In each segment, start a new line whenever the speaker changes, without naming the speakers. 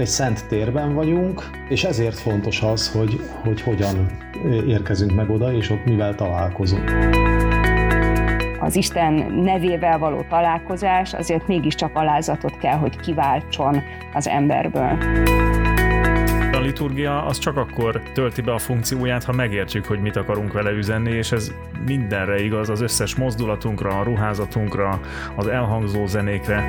ott egy szent térben vagyunk, és ezért fontos az, hogy, hogy hogyan érkezünk meg oda, és ott mivel találkozunk.
Az Isten nevével való találkozás azért mégiscsak alázatot kell, hogy kiváltson az emberből.
A liturgia az csak akkor tölti be a funkcióját, ha megértjük, hogy mit akarunk vele üzenni, és ez mindenre igaz, az összes mozdulatunkra, a ruházatunkra, az elhangzó zenékre.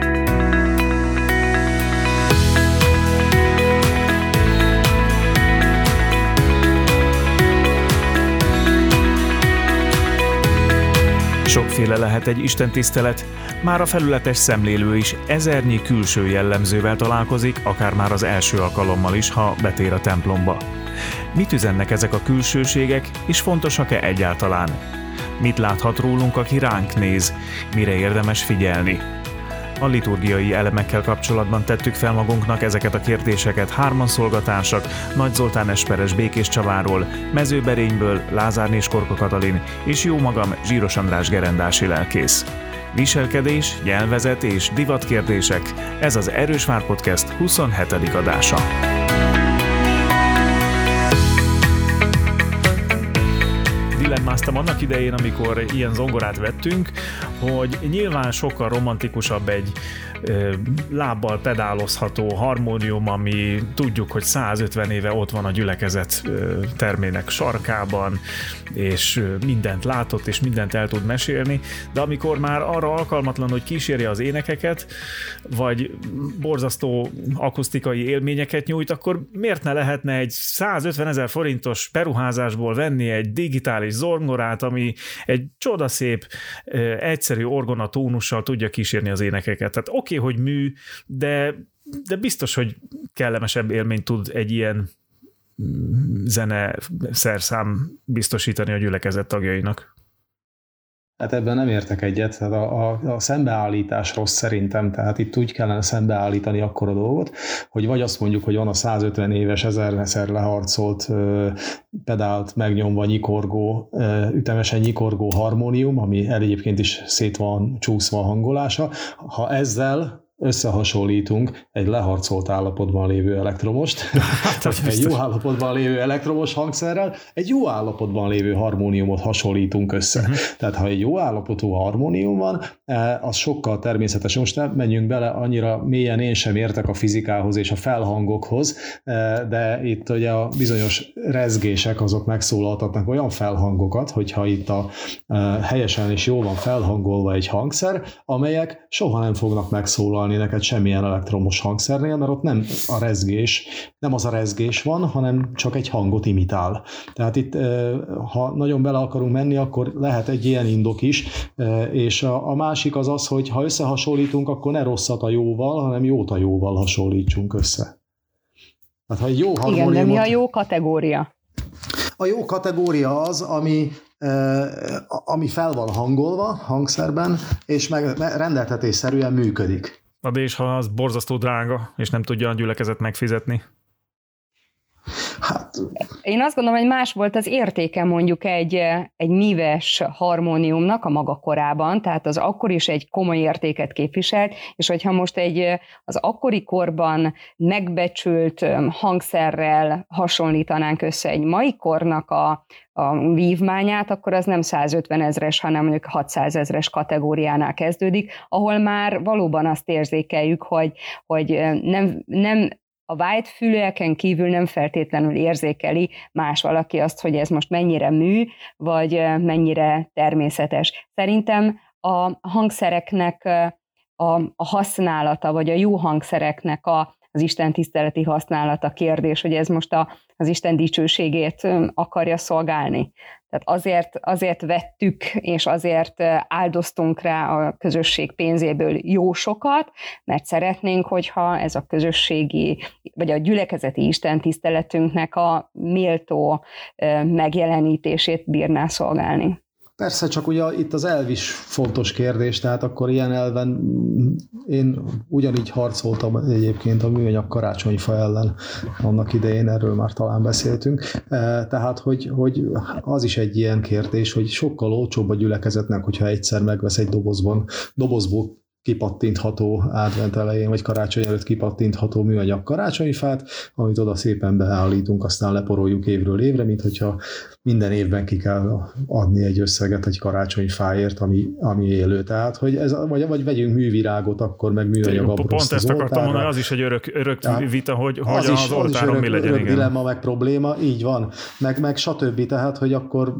Sokféle lehet egy istentisztelet, már a felületes szemlélő is ezernyi külső jellemzővel találkozik, akár már az első alkalommal is, ha betér a templomba. Mit üzennek ezek a külsőségek, és fontosak-e egyáltalán? Mit láthat rólunk, aki ránk néz? Mire érdemes figyelni? A liturgiai elemekkel kapcsolatban tettük fel magunknak ezeket a kérdéseket Hárman szolgatársak, Nagy Zoltán Esperes Békés Csaváról, Mezőberényből Lázár Korka Katalin és jó magam Zsíros András gerendási lelkész. Viselkedés, nyelvezet és divatkérdések. Ez az Erős Vár Podcast 27. adása. Dilemmáztam annak idején, amikor ilyen zongorát vettünk, hogy nyilván sokkal romantikusabb egy lábbal pedálozható harmónium, ami tudjuk, hogy 150 éve ott van a gyülekezet termének sarkában, és mindent látott, és mindent el tud mesélni, de amikor már arra alkalmatlan, hogy kísérje az énekeket, vagy borzasztó akusztikai élményeket nyújt, akkor miért ne lehetne egy 150 ezer forintos peruházásból venni egy digitális zongorát, ami egy csodaszép, egyszerű orgonatónussal tudja kísérni az énekeket. Tehát oké, okay, hogy mű, de, de biztos, hogy kellemesebb élményt tud egy ilyen zene szerszám biztosítani a gyülekezet tagjainak.
Hát ebben nem értek egyet, tehát a, a, a szembeállítás rossz szerintem, tehát itt úgy kellene szembeállítani akkor a dolgot, hogy vagy azt mondjuk, hogy van a 150 éves, ezerszer leharcolt, pedált megnyomva nyikorgó, ütemesen nyikorgó harmónium, ami egyébként is szét van csúszva a hangolása. Ha ezzel összehasonlítunk egy leharcolt állapotban lévő elektromost, hát, vagy egy jó állapotban lévő elektromos hangszerrel, egy jó állapotban lévő harmóniumot hasonlítunk össze. Uh-huh. Tehát ha egy jó állapotú harmónium van, eh, az sokkal természetes. Most nem menjünk bele, annyira mélyen én sem értek a fizikához és a felhangokhoz, eh, de itt ugye a bizonyos rezgések azok megszólaltatnak olyan felhangokat, hogyha itt a eh, helyesen és jól van felhangolva egy hangszer, amelyek soha nem fognak megszólalni hallani neked semmilyen elektromos hangszernél, mert ott nem a rezgés, nem az a rezgés van, hanem csak egy hangot imitál. Tehát itt, ha nagyon bele akarunk menni, akkor lehet egy ilyen indok is, és a, a másik az az, hogy ha összehasonlítunk, akkor ne rosszat a jóval, hanem jót a jóval hasonlítsunk össze.
Tehát, ha egy jó Igen, de mi a jó kategória?
A jó kategória az, ami ami fel van hangolva hangszerben, és meg rendeltetésszerűen működik.
Na de és ha az borzasztó drága, és nem tudja a gyülekezet megfizetni?
Én azt gondolom, hogy más volt az értéke mondjuk egy, egy míves harmóniumnak a maga korában, tehát az akkor is egy komoly értéket képviselt, és hogyha most egy az akkori korban megbecsült hangszerrel hasonlítanánk össze egy mai kornak a, a vívmányát, akkor az nem 150 ezres, hanem mondjuk 600 ezres kategóriánál kezdődik, ahol már valóban azt érzékeljük, hogy, hogy nem, nem a white fülőeken kívül nem feltétlenül érzékeli más valaki azt, hogy ez most mennyire mű, vagy mennyire természetes. Szerintem a hangszereknek a, a használata, vagy a jó hangszereknek a, az Isten tiszteleti használata kérdés, hogy ez most a, az Isten dicsőségét akarja szolgálni. Tehát azért, azért vettük, és azért áldoztunk rá a közösség pénzéből jó sokat, mert szeretnénk, hogyha ez a közösségi, vagy a gyülekezeti istentiszteletünknek a méltó megjelenítését bírná szolgálni.
Persze, csak ugye itt az elv is fontos kérdés, tehát akkor ilyen elven én ugyanígy harcoltam egyébként a műanyag karácsonyfa ellen annak idején, erről már talán beszéltünk. E, tehát, hogy, hogy az is egy ilyen kérdés, hogy sokkal olcsóbb a gyülekezetnek, hogyha egyszer megvesz egy dobozban, dobozból kipattintható advent elején, vagy karácsony előtt kipattintható műanyag karácsonyfát, amit oda szépen beállítunk, aztán leporoljuk évről évre, mint hogyha minden évben ki kell adni egy összeget egy karácsonyfáért, ami, ami élő. Tehát, hogy ez, vagy, vagy vegyünk művirágot, akkor meg műanyag
Pont ezt akartam mondani, az is egy örök, örök vita, hogy, az, az, is, az is örök, mi legyen. Örök
igen. dilemma, meg probléma, így van. Meg, meg stb. Tehát, hogy akkor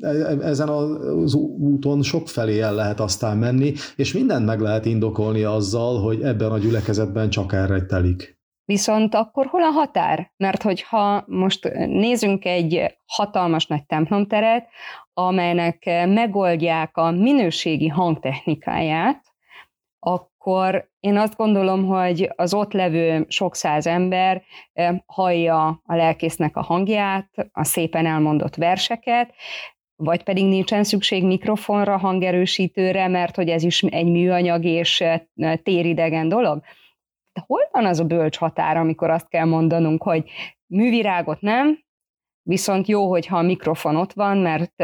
e, e, ezen az úton sok felé el lehet aztán menni, és mindent meg lehet indokolni azzal, hogy ebben a gyülekezetben csak erre telik.
Viszont akkor hol a határ? Mert hogyha most nézzünk egy hatalmas nagy templomteret, amelynek megoldják a minőségi hangtechnikáját, akkor én azt gondolom, hogy az ott levő sok száz ember hallja a lelkésznek a hangját, a szépen elmondott verseket, vagy pedig nincsen szükség mikrofonra, hangerősítőre, mert hogy ez is egy műanyag és téridegen dolog. De hol van az a bölcs határ, amikor azt kell mondanunk, hogy művirágot nem, viszont jó, hogyha a mikrofon ott van, mert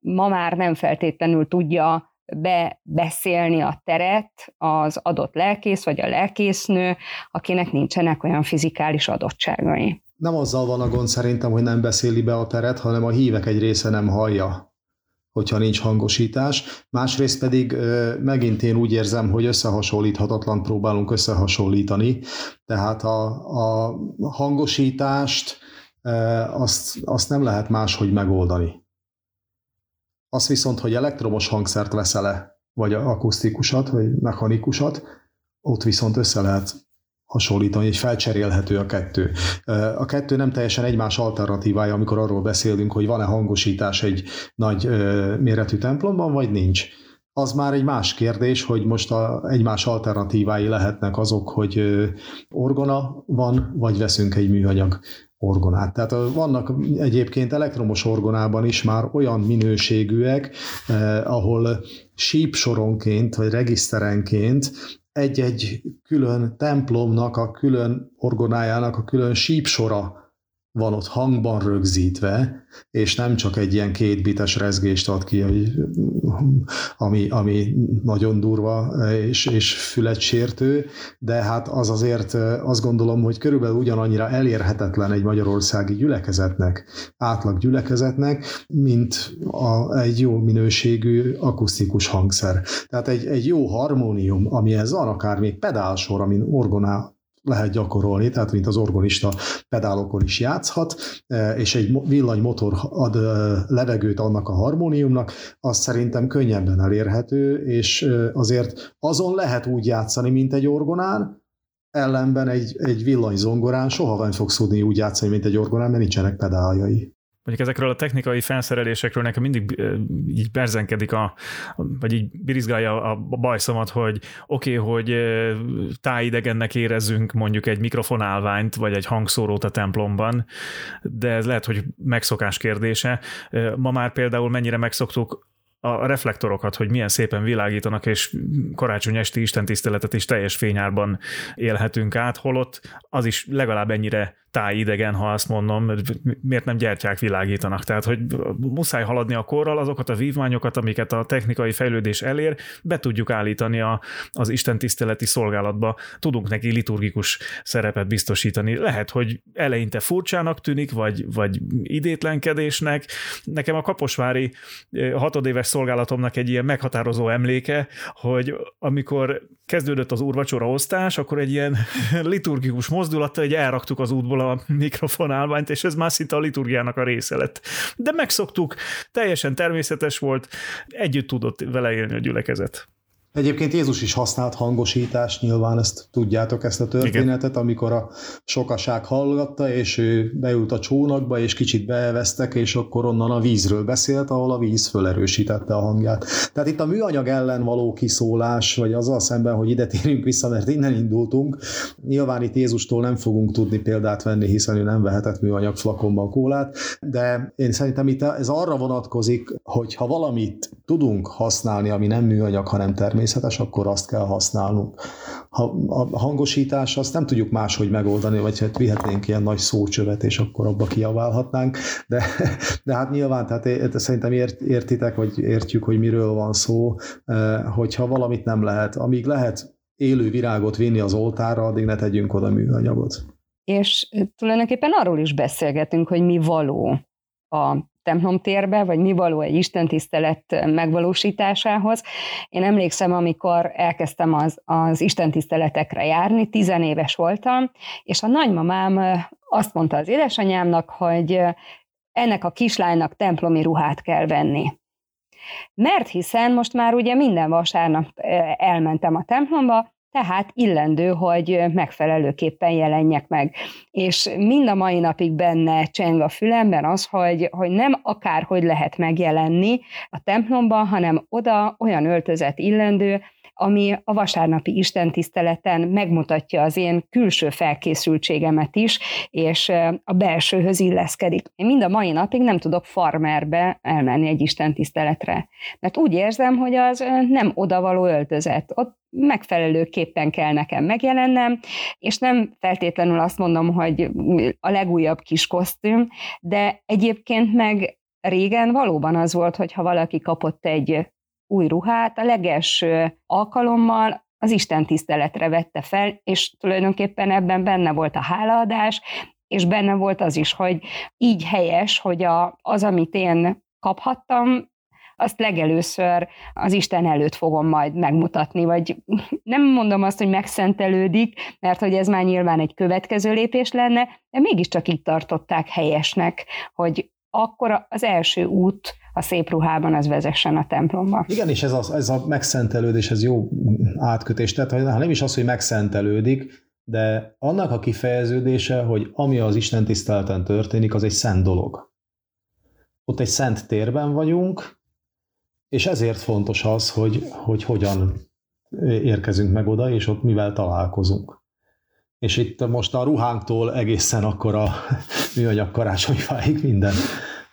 ma már nem feltétlenül tudja bebeszélni a teret az adott lelkész vagy a lelkésznő, akinek nincsenek olyan fizikális adottságai.
Nem azzal van a gond szerintem, hogy nem beszéli be a teret, hanem a hívek egy része nem hallja hogyha nincs hangosítás. Másrészt pedig megint én úgy érzem, hogy összehasonlíthatatlan próbálunk összehasonlítani. Tehát a, a hangosítást azt, azt nem lehet máshogy megoldani. Az viszont, hogy elektromos hangszert veszel-e, vagy akusztikusat, vagy mechanikusat, ott viszont össze lehet hasonlítani, és felcserélhető a kettő. A kettő nem teljesen egymás alternatívája, amikor arról beszélünk, hogy van-e hangosítás egy nagy méretű templomban, vagy nincs. Az már egy más kérdés, hogy most a egymás alternatívái lehetnek azok, hogy orgona van, vagy veszünk egy műanyag orgonát. Tehát vannak egyébként elektromos orgonában is már olyan minőségűek, eh, ahol sípsoronként vagy regiszterenként egy-egy külön templomnak, a külön orgonájának a külön sípsora van ott hangban rögzítve, és nem csak egy ilyen kétbites rezgést ad ki, ami, ami nagyon durva és, és fület sértő, de hát az azért azt gondolom, hogy körülbelül ugyanannyira elérhetetlen egy magyarországi gyülekezetnek, átlag gyülekezetnek, mint a, egy jó minőségű akusztikus hangszer. Tehát egy, egy jó harmónium, amihez van akár még pedálsor, amin orgonál lehet gyakorolni, tehát mint az organista pedálokon is játszhat, e, és egy villanymotor ad e, levegőt annak a harmóniumnak, az szerintem könnyebben elérhető, és e, azért azon lehet úgy játszani, mint egy orgonán, ellenben egy, egy villanyzongorán soha nem fogsz tudni úgy játszani, mint egy orgonán, mert nincsenek pedáljai
mondjuk ezekről a technikai felszerelésekről nekem mindig így berzenkedik, a, vagy így birizgálja a bajszomat, hogy oké, okay, hogy tájidegennek érezzünk mondjuk egy mikrofonálványt, vagy egy hangszórót a templomban, de ez lehet, hogy megszokás kérdése. Ma már például mennyire megszoktuk a reflektorokat, hogy milyen szépen világítanak, és karácsony esti istentiszteletet is teljes fényárban élhetünk át, holott az is legalább ennyire tájidegen, ha azt mondom, miért nem gyertyák világítanak. Tehát, hogy muszáj haladni a korral, azokat a vívmányokat, amiket a technikai fejlődés elér, be tudjuk állítani a, az Isten tiszteleti szolgálatba, tudunk neki liturgikus szerepet biztosítani. Lehet, hogy eleinte furcsának tűnik, vagy, vagy idétlenkedésnek. Nekem a Kaposvári hatodéves szolgálatomnak egy ilyen meghatározó emléke, hogy amikor kezdődött az úrvacsora osztás, akkor egy ilyen liturgikus mozdulattal egy elraktuk az útból a mikrofonálványt, és ez már szinte a liturgiának a része lett. De megszoktuk, teljesen természetes volt, együtt tudott vele élni a gyülekezet.
Egyébként Jézus is használt hangosítást, nyilván ezt tudjátok ezt a történetet, Igen. amikor a sokaság hallgatta, és ő beült a csónakba, és kicsit beevesztek, és akkor onnan a vízről beszélt, ahol a víz fölerősítette a hangját. Tehát itt a műanyag ellen való kiszólás, vagy azzal szemben, hogy ide térünk vissza, mert innen indultunk, nyilván itt Jézustól nem fogunk tudni példát venni, hiszen ő nem vehetett műanyag flakonban kólát, de én szerintem itt ez arra vonatkozik, hogy ha valamit tudunk használni, ami nem műanyag, hanem természetes, természetes, akkor azt kell használnunk. ha a hangosítás azt nem tudjuk máshogy megoldani, vagy hát vihetnénk ilyen nagy szócsövet, és akkor abba kiaválhatnánk, de, de hát nyilván, tehát szerintem ért, értitek, vagy értjük, hogy miről van szó, hogyha valamit nem lehet, amíg lehet élő virágot vinni az oltára, addig ne tegyünk oda műanyagot.
És tulajdonképpen arról is beszélgetünk, hogy mi való a templomtérbe, vagy mi való egy istentisztelet megvalósításához. Én emlékszem, amikor elkezdtem az, az istentiszteletekre járni, tizenéves voltam, és a nagymamám azt mondta az édesanyámnak, hogy ennek a kislánynak templomi ruhát kell venni. Mert hiszen most már ugye minden vasárnap elmentem a templomba, tehát illendő, hogy megfelelőképpen jelenjek meg. És mind a mai napig benne cseng a fülemben az, hogy, hogy nem akárhogy lehet megjelenni a templomban, hanem oda olyan öltözet illendő, ami a vasárnapi istentiszteleten megmutatja az én külső felkészültségemet is, és a belsőhöz illeszkedik. Én mind a mai napig nem tudok farmerbe elmenni egy istentiszteletre, mert úgy érzem, hogy az nem odavaló öltözet. Ott megfelelőképpen kell nekem megjelennem, és nem feltétlenül azt mondom, hogy a legújabb kis kosztüm, de egyébként meg régen valóban az volt, hogy ha valaki kapott egy új ruhát, a legelső alkalommal az Isten tiszteletre vette fel, és tulajdonképpen ebben benne volt a hálaadás, és benne volt az is, hogy így helyes, hogy a, az, amit én kaphattam, azt legelőször az Isten előtt fogom majd megmutatni, vagy nem mondom azt, hogy megszentelődik, mert hogy ez már nyilván egy következő lépés lenne, de mégiscsak így tartották helyesnek, hogy akkor az első út a szép ruhában az vezessen a templomba.
Igen, és ez a, ez a megszentelődés, ez jó átkötés, tehát ha nem is az, hogy megszentelődik, de annak a kifejeződése, hogy ami az Isten tiszteleten történik, az egy szent dolog. Ott egy szent térben vagyunk, és ezért fontos az, hogy, hogy hogyan érkezünk meg oda, és ott mivel találkozunk. És itt most a ruhánktól egészen akkor a műanyag karácsonyfáig minden,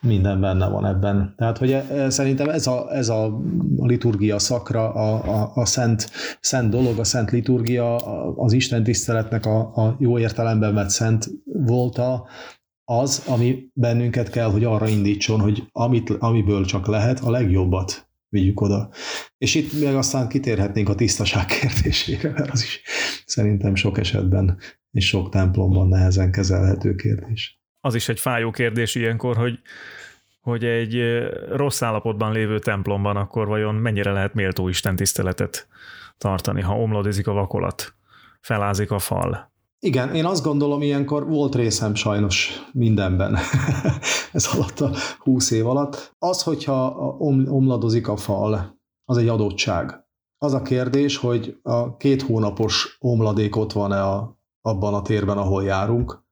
minden benne van ebben. Tehát, hogy e, e, szerintem ez a, ez a, liturgia szakra, a, a, a szent, szent dolog, a szent liturgia, az Isten tiszteletnek a, a jó értelemben vett szent volta, az, ami bennünket kell, hogy arra indítson, hogy amit, amiből csak lehet, a legjobbat vigyük oda. És itt még aztán kitérhetnénk a tisztaság kérdésére, mert az is szerintem sok esetben és sok templomban nehezen kezelhető kérdés.
Az is egy fájó kérdés ilyenkor, hogy hogy egy rossz állapotban lévő templomban akkor vajon mennyire lehet méltó Isten tiszteletet tartani, ha omladizik a vakolat, felázik a fal.
Igen, én azt gondolom, ilyenkor volt részem sajnos mindenben ez alatt a húsz év alatt. Az, hogyha omladozik a fal, az egy adottság. Az a kérdés, hogy a két hónapos omladék ott van-e a, abban a térben, ahol járunk,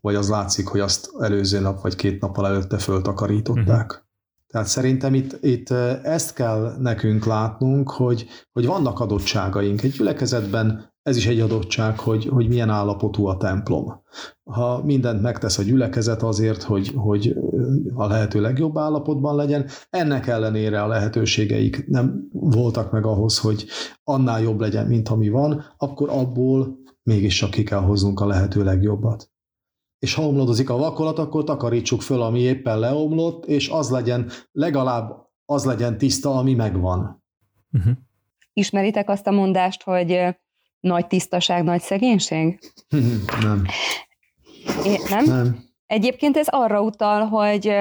vagy az látszik, hogy azt előző nap vagy két nappal előtte föltakarították. Uh-huh. Tehát szerintem itt, itt ezt kell nekünk látnunk, hogy, hogy vannak adottságaink. Egy gyülekezetben ez is egy adottság, hogy, hogy milyen állapotú a templom. Ha mindent megtesz a gyülekezet azért, hogy, hogy a lehető legjobb állapotban legyen, ennek ellenére a lehetőségeik nem voltak meg ahhoz, hogy annál jobb legyen, mint ami van, akkor abból mégis csak ki kell hoznunk a lehető legjobbat és ha omladozik a vakolat, akkor takarítsuk föl, ami éppen leomlott, és az legyen, legalább az legyen tiszta, ami megvan.
Uh-huh. Ismeritek azt a mondást, hogy nagy tisztaság, nagy szegénység?
nem.
É, nem? Nem. Egyébként ez arra utal, hogy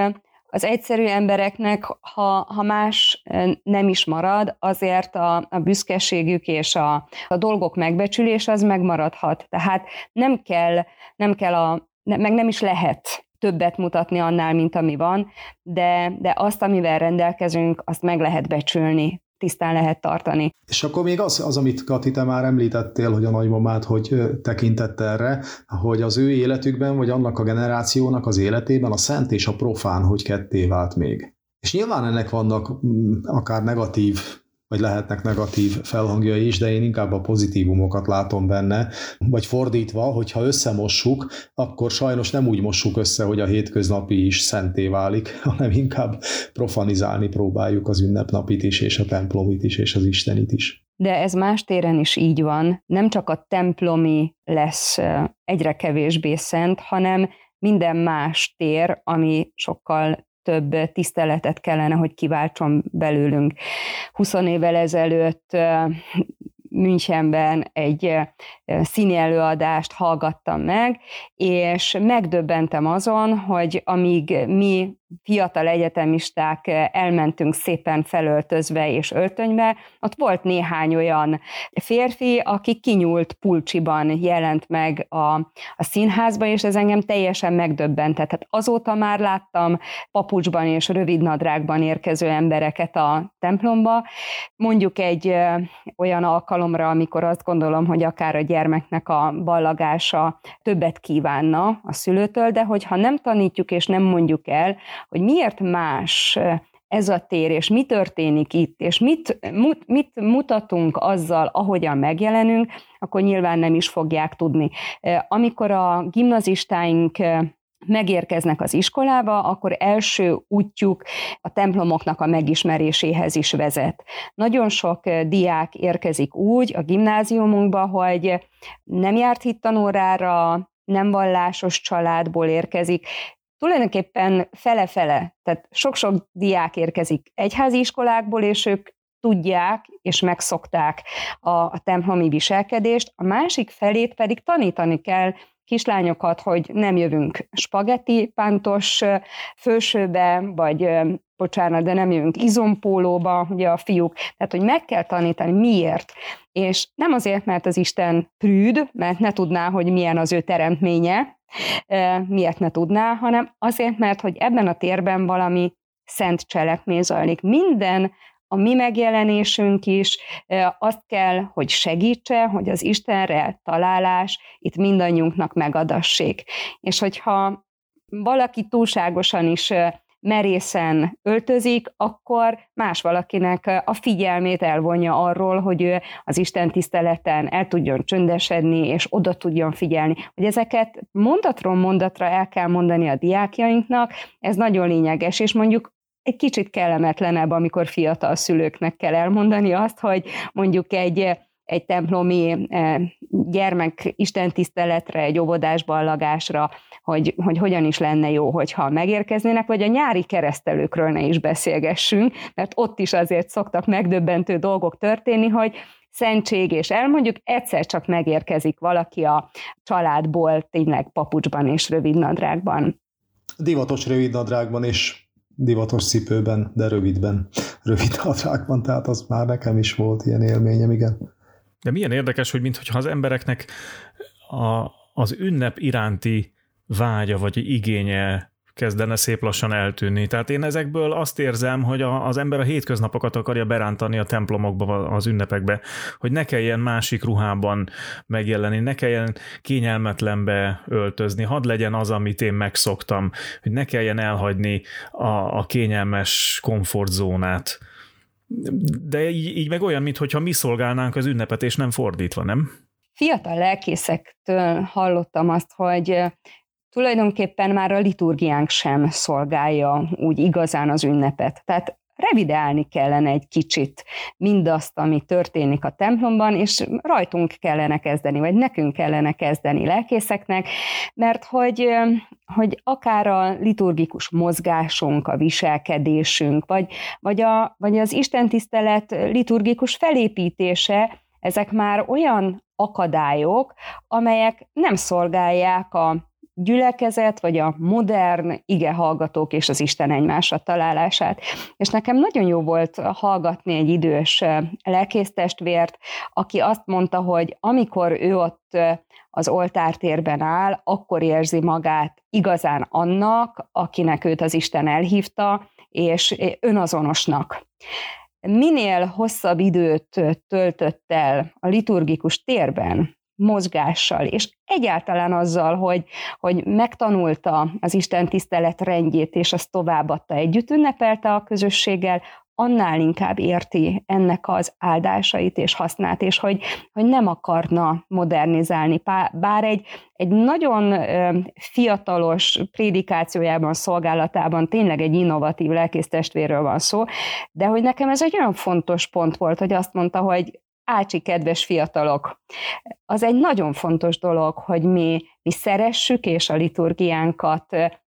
az egyszerű embereknek, ha, ha más nem is marad, azért a, a büszkeségük és a, a dolgok megbecsülés az megmaradhat. Tehát nem kell, nem kell a, meg nem is lehet többet mutatni annál, mint ami van, de, de azt, amivel rendelkezünk, azt meg lehet becsülni tisztán lehet tartani.
És akkor még az, az, amit Kati, te már említettél, hogy a nagymamát hogy tekintett erre, hogy az ő életükben, vagy annak a generációnak az életében a szent és a profán hogy ketté vált még. És nyilván ennek vannak mm, akár negatív vagy lehetnek negatív felhangjai is, de én inkább a pozitívumokat látom benne, vagy fordítva, hogyha összemossuk, akkor sajnos nem úgy mossuk össze, hogy a hétköznapi is szenté válik, hanem inkább profanizálni próbáljuk az ünnepnapit is, és a templomit is, és az Istenit is.
de ez más téren is így van. Nem csak a templomi lesz egyre kevésbé szent, hanem minden más tér, ami sokkal több tiszteletet kellene, hogy kiváltson belőlünk. 20 évvel ezelőtt Münchenben egy színi előadást hallgattam meg, és megdöbbentem azon, hogy amíg mi fiatal egyetemisták elmentünk szépen felöltözve és öltönybe, ott volt néhány olyan férfi, aki kinyúlt pulcsiban jelent meg a, a színházba, és ez engem teljesen megdöbbentett. Tehát azóta már láttam papucsban és rövidnadrágban érkező embereket a templomba. Mondjuk egy olyan alkalomra, amikor azt gondolom, hogy akár a gyermeknek a ballagása többet kívánna a szülőtől, de hogyha nem tanítjuk és nem mondjuk el, hogy miért más ez a tér, és mi történik itt, és mit, mit mutatunk azzal, ahogyan megjelenünk, akkor nyilván nem is fogják tudni. Amikor a gimnazistáink megérkeznek az iskolába, akkor első útjuk a templomoknak a megismeréséhez is vezet. Nagyon sok diák érkezik úgy a gimnáziumunkba, hogy nem járt hittanórára, nem vallásos családból érkezik, tulajdonképpen fele-fele, tehát sok-sok diák érkezik egyházi iskolákból, és ők tudják és megszokták a, a templomi viselkedést, a másik felét pedig tanítani kell kislányokat, hogy nem jövünk spagetti pántos fősőbe, vagy bocsánat, de nem jövünk izompólóba, ugye a fiúk, tehát hogy meg kell tanítani, miért. És nem azért, mert az Isten prűd, mert ne tudná, hogy milyen az ő teremtménye, miért ne tudná, hanem azért, mert hogy ebben a térben valami szent cselekmény zajlik. Minden a mi megjelenésünk is azt kell, hogy segítse, hogy az Istenre találás itt mindannyiunknak megadassék. És hogyha valaki túlságosan is merészen öltözik, akkor más valakinek a figyelmét elvonja arról, hogy ő az Isten tiszteleten el tudjon csöndesedni, és oda tudjon figyelni. Hogy ezeket mondatról mondatra el kell mondani a diákjainknak, ez nagyon lényeges, és mondjuk egy kicsit kellemetlenebb, amikor fiatal szülőknek kell elmondani azt, hogy mondjuk egy egy templomi eh, gyermek istentiszteletre, egy óvodás ballagásra, hogy, hogy hogyan is lenne jó, hogyha megérkeznének, vagy a nyári keresztelőkről ne is beszélgessünk, mert ott is azért szoktak megdöbbentő dolgok történni, hogy szentség, és elmondjuk, egyszer csak megérkezik valaki a családból, tényleg papucsban és rövidnadrágban.
Divatos rövidnadrágban és divatos cipőben, de rövidben, rövid nadrágban, tehát az már nekem is volt ilyen élményem, igen.
De milyen érdekes, hogy mintha az embereknek a, az ünnep iránti vágya vagy igénye kezdene szép lassan eltűnni. Tehát én ezekből azt érzem, hogy a, az ember a hétköznapokat akarja berántani a templomokba, az ünnepekbe, hogy ne kelljen másik ruhában megjelenni, ne kelljen kényelmetlenbe öltözni, hadd legyen az, amit én megszoktam, hogy ne kelljen elhagyni a, a kényelmes komfortzónát. De így, így meg olyan, mintha mi szolgálnánk az ünnepet, és nem fordítva, nem?
Fiatal lelkészektől hallottam azt, hogy tulajdonképpen már a liturgiánk sem szolgálja úgy igazán az ünnepet. Tehát revidálni kellene egy kicsit mindazt, ami történik a templomban, és rajtunk kellene kezdeni, vagy nekünk kellene kezdeni lelkészeknek, mert hogy, hogy akár a liturgikus mozgásunk, a viselkedésünk, vagy, vagy, a, vagy az istentisztelet liturgikus felépítése, ezek már olyan akadályok, amelyek nem szolgálják a gyülekezet, vagy a modern ige hallgatók és az Isten egymásra találását. És nekem nagyon jó volt hallgatni egy idős lelkésztestvért, aki azt mondta, hogy amikor ő ott az oltártérben áll, akkor érzi magát igazán annak, akinek őt az Isten elhívta, és önazonosnak. Minél hosszabb időt töltött el a liturgikus térben, mozgással, és egyáltalán azzal, hogy, hogy megtanulta az Isten tisztelet rendjét, és azt továbbadta, együtt ünnepelte a közösséggel, annál inkább érti ennek az áldásait és hasznát, és hogy, hogy nem akarna modernizálni. Bár egy, egy nagyon fiatalos prédikációjában, szolgálatában tényleg egy innovatív lelkésztestvérről van szó, de hogy nekem ez egy olyan fontos pont volt, hogy azt mondta, hogy Ácsi kedves fiatalok, az egy nagyon fontos dolog, hogy mi, mi szeressük és a liturgiánkat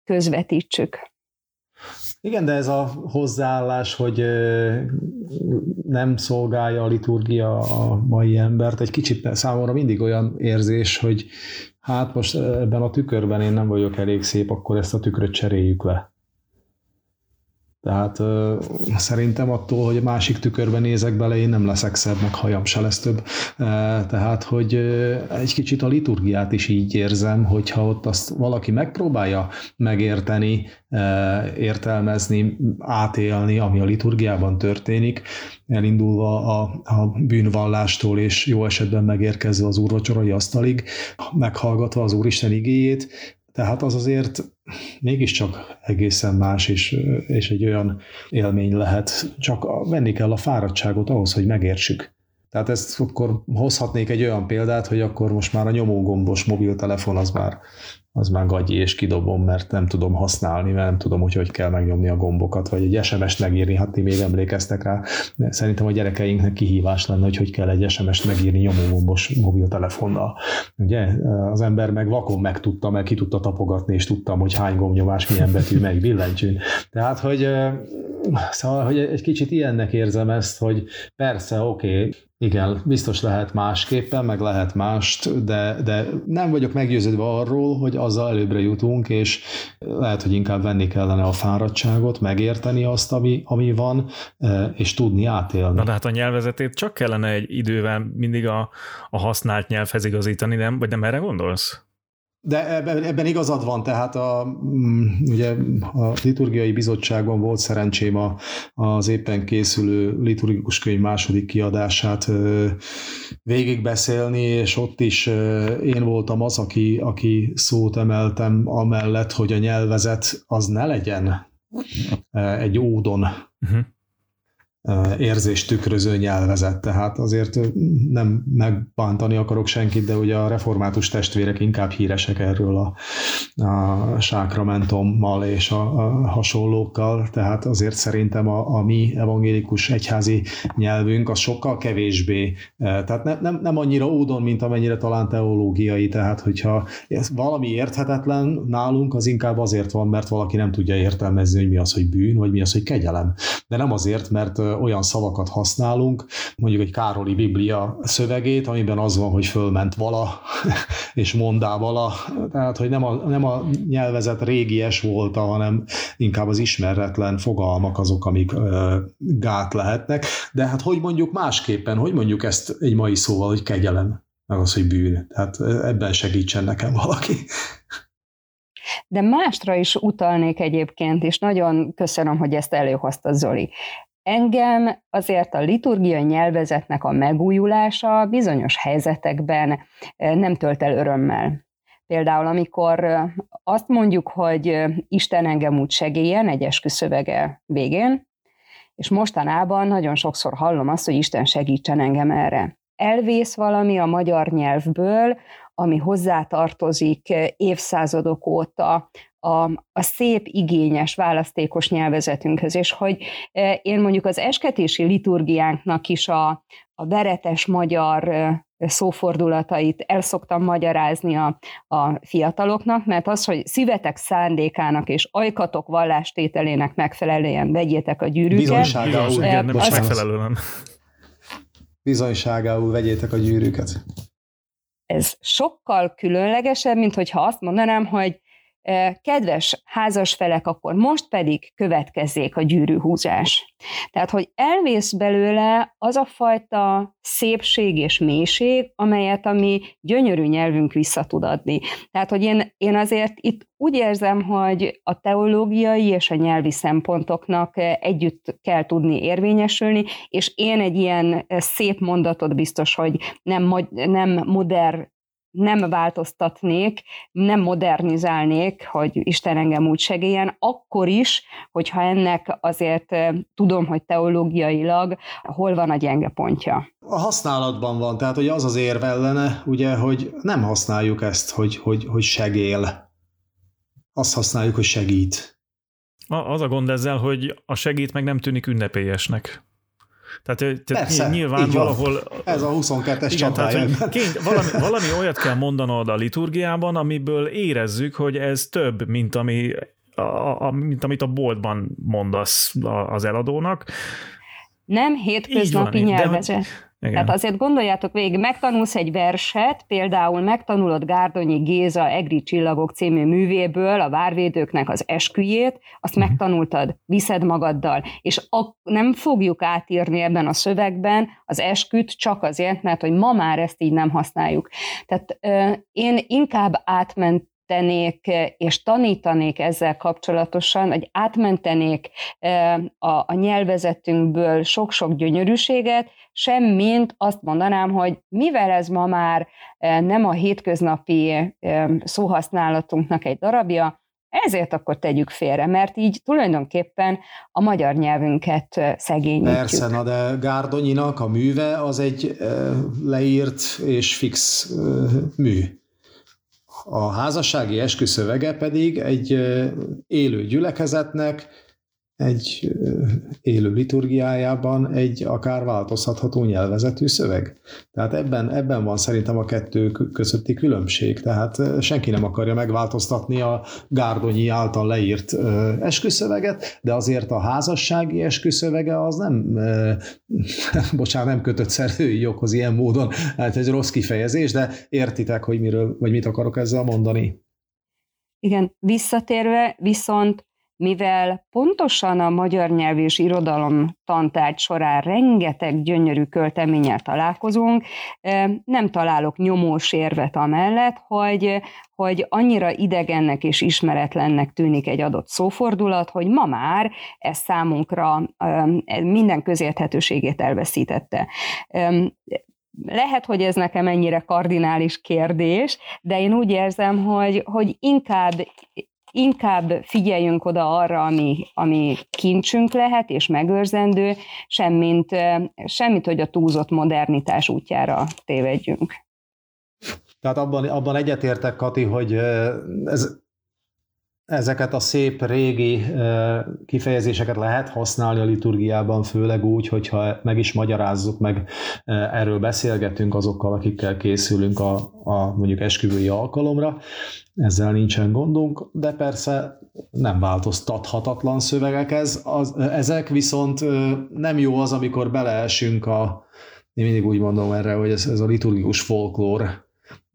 közvetítsük.
Igen, de ez a hozzáállás, hogy nem szolgálja a liturgia a mai embert, egy kicsit számomra mindig olyan érzés, hogy hát most ebben a tükörben én nem vagyok elég szép, akkor ezt a tükröt cseréljük le. Tehát ö, szerintem attól, hogy a másik tükörben nézek bele, én nem leszek szebb, meg hajam se lesz több. E, tehát, hogy ö, egy kicsit a liturgiát is így érzem, hogyha ott azt valaki megpróbálja megérteni, e, értelmezni, átélni, ami a liturgiában történik, elindulva a, a bűnvallástól, és jó esetben megérkezve az úrvacsorai asztalig, meghallgatva az Úristen igéjét, tehát az azért mégiscsak egészen más, és, és egy olyan élmény lehet, csak venni kell a fáradtságot ahhoz, hogy megértsük. Tehát ezt akkor hozhatnék egy olyan példát, hogy akkor most már a nyomógombos mobiltelefon az már az már gagyi, és kidobom, mert nem tudom használni, mert nem tudom, hogy hogy kell megnyomni a gombokat, vagy egy SMS-t megírni, hát ti még emlékeztek rá. De szerintem a gyerekeinknek kihívás lenne, hogy hogy kell egy SMS-t megírni nyomógombos mobiltelefonnal. Ugye az ember meg vakon megtudta, meg ki tudta tapogatni, és tudtam, hogy hány gombnyomás, milyen betű, melyik billentyűn. Tehát, hogy, szóval, hogy egy kicsit ilyennek érzem ezt, hogy persze, oké, okay, igen, biztos lehet másképpen, meg lehet mást, de, de nem vagyok meggyőződve arról, hogy azzal előbbre jutunk, és lehet, hogy inkább venni kellene a fáradtságot, megérteni azt, ami, ami van, e, és tudni átélni.
Na de hát a nyelvezetét csak kellene egy idővel mindig a, a használt nyelvhez igazítani, nem? Vagy nem erre gondolsz?
De ebben, igazad van, tehát a, mm, ugye a liturgiai bizottságban volt szerencsém a, az éppen készülő liturgikus könyv második kiadását végigbeszélni, és ott is én voltam az, aki, aki szót emeltem amellett, hogy a nyelvezet az ne legyen egy ódon. Uh-huh érzés tükröző nyelvezet, tehát azért nem megbántani akarok senkit, de ugye a református testvérek inkább híresek erről a, a sákramentommal és a, a hasonlókkal, tehát azért szerintem a, a mi evangélikus egyházi nyelvünk az sokkal kevésbé, tehát ne, nem, nem annyira ódon, mint amennyire talán teológiai, tehát hogyha ez valami érthetetlen nálunk, az inkább azért van, mert valaki nem tudja értelmezni, hogy mi az, hogy bűn, vagy mi az, hogy kegyelem. De nem azért, mert olyan szavakat használunk, mondjuk egy Károli Biblia szövegét, amiben az van, hogy fölment vala, és mondá vala, tehát hogy nem a, nem a nyelvezet régies volt, hanem inkább az ismeretlen fogalmak azok, amik gát lehetnek, de hát hogy mondjuk másképpen, hogy mondjuk ezt egy mai szóval, hogy kegyelem, meg az, hogy bűn. Tehát ebben segítsen nekem valaki.
De másra is utalnék egyébként, és nagyon köszönöm, hogy ezt előhozta Zoli. Engem azért a liturgia nyelvezetnek a megújulása bizonyos helyzetekben eh, nem tölt el örömmel. Például, amikor eh, azt mondjuk, hogy eh, Isten engem úgy segélyen egy esküszövege végén, és mostanában nagyon sokszor hallom azt, hogy Isten segítsen engem erre. Elvész valami a magyar nyelvből, ami hozzátartozik évszázadok óta a, a szép, igényes, választékos nyelvezetünkhöz, és hogy e, én mondjuk az esketési liturgiánknak is a, a veretes magyar e, szófordulatait el szoktam magyarázni a, a fiataloknak, mert az, hogy szívetek szándékának és ajkatok vallástételének megfelelően vegyétek a gyűrűket.
Bizonyságául,
igen, nem is megfelelően.
Bizonyságául vegyétek a gyűrűket.
Ez sokkal különlegesebb, mint hogyha azt mondanám, hogy kedves házasfelek, akkor most pedig következzék a gyűrűhúzás. Tehát, hogy elvész belőle az a fajta szépség és mélység, amelyet a mi gyönyörű nyelvünk vissza tud adni. Tehát, hogy én, én azért itt úgy érzem, hogy a teológiai és a nyelvi szempontoknak együtt kell tudni érvényesülni, és én egy ilyen szép mondatot biztos, hogy nem, nem modern nem változtatnék, nem modernizálnék, hogy Isten engem úgy segéljen, akkor is, hogyha ennek azért tudom, hogy teológiailag hol van a gyenge pontja.
A használatban van, tehát hogy az az érv ellene, ugye, hogy nem használjuk ezt, hogy, hogy, hogy segél. Azt használjuk, hogy segít.
Az a gond ezzel, hogy a segít meg nem tűnik ünnepélyesnek. Tehát, tehát Persze, nyilván valahol...
Ez a 22-es igen, tehát,
hogy kény, valami, valami olyat kell mondanod a liturgiában, amiből érezzük, hogy ez több, mint, ami, a, a, mint amit a boltban mondasz az eladónak.
Nem hétköznapi nyelvezet. Igen. Tehát azért gondoljátok végig, megtanulsz egy verset, például megtanulod Gárdonyi Géza Egri Csillagok című művéből a várvédőknek az esküjét, azt uh-huh. megtanultad, viszed magaddal, és a, nem fogjuk átírni ebben a szövegben az esküt csak azért, mert hogy ma már ezt így nem használjuk. Tehát euh, én inkább átment tenék és tanítanék ezzel kapcsolatosan, hogy átmentenék a, a nyelvezetünkből sok-sok gyönyörűséget, semmint azt mondanám, hogy mivel ez ma már nem a hétköznapi szóhasználatunknak egy darabja, ezért akkor tegyük félre, mert így tulajdonképpen a magyar nyelvünket szegényítjük.
Persze, na de Gárdonyinak a műve az egy leírt és fix mű. A házassági esküszövege pedig egy élő gyülekezetnek egy élő liturgiájában egy akár változhatható nyelvezetű szöveg. Tehát ebben, ebben van szerintem a kettő közötti különbség. Tehát senki nem akarja megváltoztatni a Gárdonyi által leírt esküszöveget, de azért a házassági esküszövege az nem, bocsánat, nem kötött szerzői joghoz ilyen módon, hát egy rossz kifejezés, de értitek, hogy miről, vagy mit akarok ezzel mondani.
Igen, visszatérve viszont mivel pontosan a magyar nyelv és irodalom tantárgy során rengeteg gyönyörű költeménnyel találkozunk, nem találok nyomós érvet amellett, hogy, hogy annyira idegennek és ismeretlennek tűnik egy adott szófordulat, hogy ma már ez számunkra minden közérthetőségét elveszítette. Lehet, hogy ez nekem ennyire kardinális kérdés, de én úgy érzem, hogy, hogy inkább inkább figyeljünk oda arra, ami, ami kincsünk lehet és megőrzendő, semmint, semmit, hogy a túlzott modernitás útjára tévedjünk.
Tehát abban, abban egyetértek, Kati, hogy ez, ezeket a szép régi kifejezéseket lehet használni a liturgiában, főleg úgy, hogyha meg is magyarázzuk, meg erről beszélgetünk azokkal, akikkel készülünk a, a mondjuk esküvői alkalomra. Ezzel nincsen gondunk, de persze nem változtathatatlan szövegek ez, az, ezek, viszont nem jó az, amikor beleesünk a, én mindig úgy mondom erre, hogy ez, ez a liturgikus folklór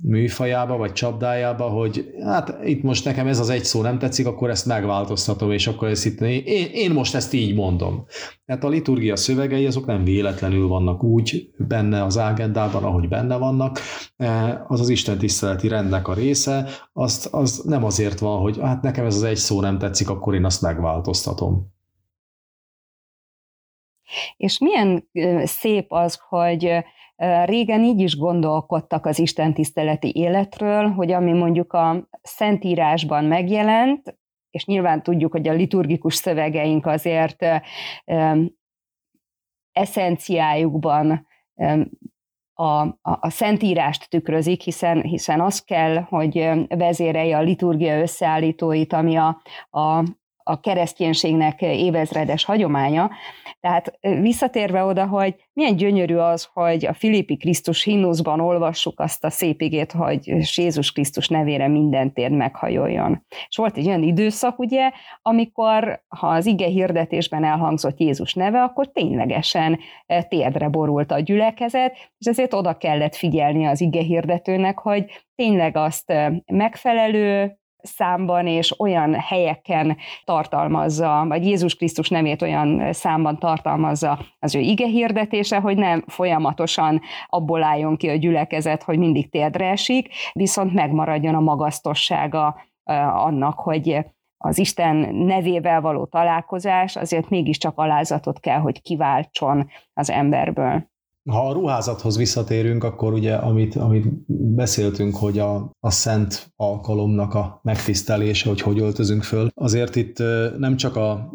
műfajába, vagy csapdájába, hogy hát itt most nekem ez az egy szó nem tetszik, akkor ezt megváltoztatom, és akkor ezt itt, én, én most ezt így mondom. Tehát a liturgia szövegei azok nem véletlenül vannak úgy benne az ágendában, ahogy benne vannak. E, az az Isten tiszteleti rendnek a része, azt, az nem azért van, hogy hát nekem ez az egy szó nem tetszik, akkor én azt megváltoztatom.
És milyen szép az, hogy Régen így is gondolkodtak az istentiszteleti életről, hogy ami mondjuk a Szentírásban megjelent, és nyilván tudjuk, hogy a liturgikus szövegeink azért eszenciájukban a, a, a szentírást tükrözik, hiszen, hiszen az kell, hogy vezérelje a liturgia összeállítóit, ami a, a, a kereszténységnek évezredes hagyománya. Tehát visszatérve oda, hogy milyen gyönyörű az, hogy a Filippi Krisztus himnuszban olvassuk azt a szép igét, hogy Jézus Krisztus nevére minden tér meghajoljon. És volt egy olyan időszak, ugye, amikor, ha az ige hirdetésben elhangzott Jézus neve, akkor ténylegesen térdre borult a gyülekezet, és ezért oda kellett figyelni az ige hirdetőnek, hogy tényleg azt megfelelő, számban és olyan helyeken tartalmazza, vagy Jézus Krisztus nemét olyan számban tartalmazza az ő ige hirdetése, hogy nem folyamatosan abból álljon ki a gyülekezet, hogy mindig térdre esik, viszont megmaradjon a magasztossága annak, hogy az Isten nevével való találkozás azért mégiscsak alázatot kell, hogy kiváltson az emberből.
Ha a ruházathoz visszatérünk, akkor ugye, amit, amit beszéltünk, hogy a, a szent alkalomnak a megtisztelése, hogy hogy öltözünk föl, azért itt nem csak a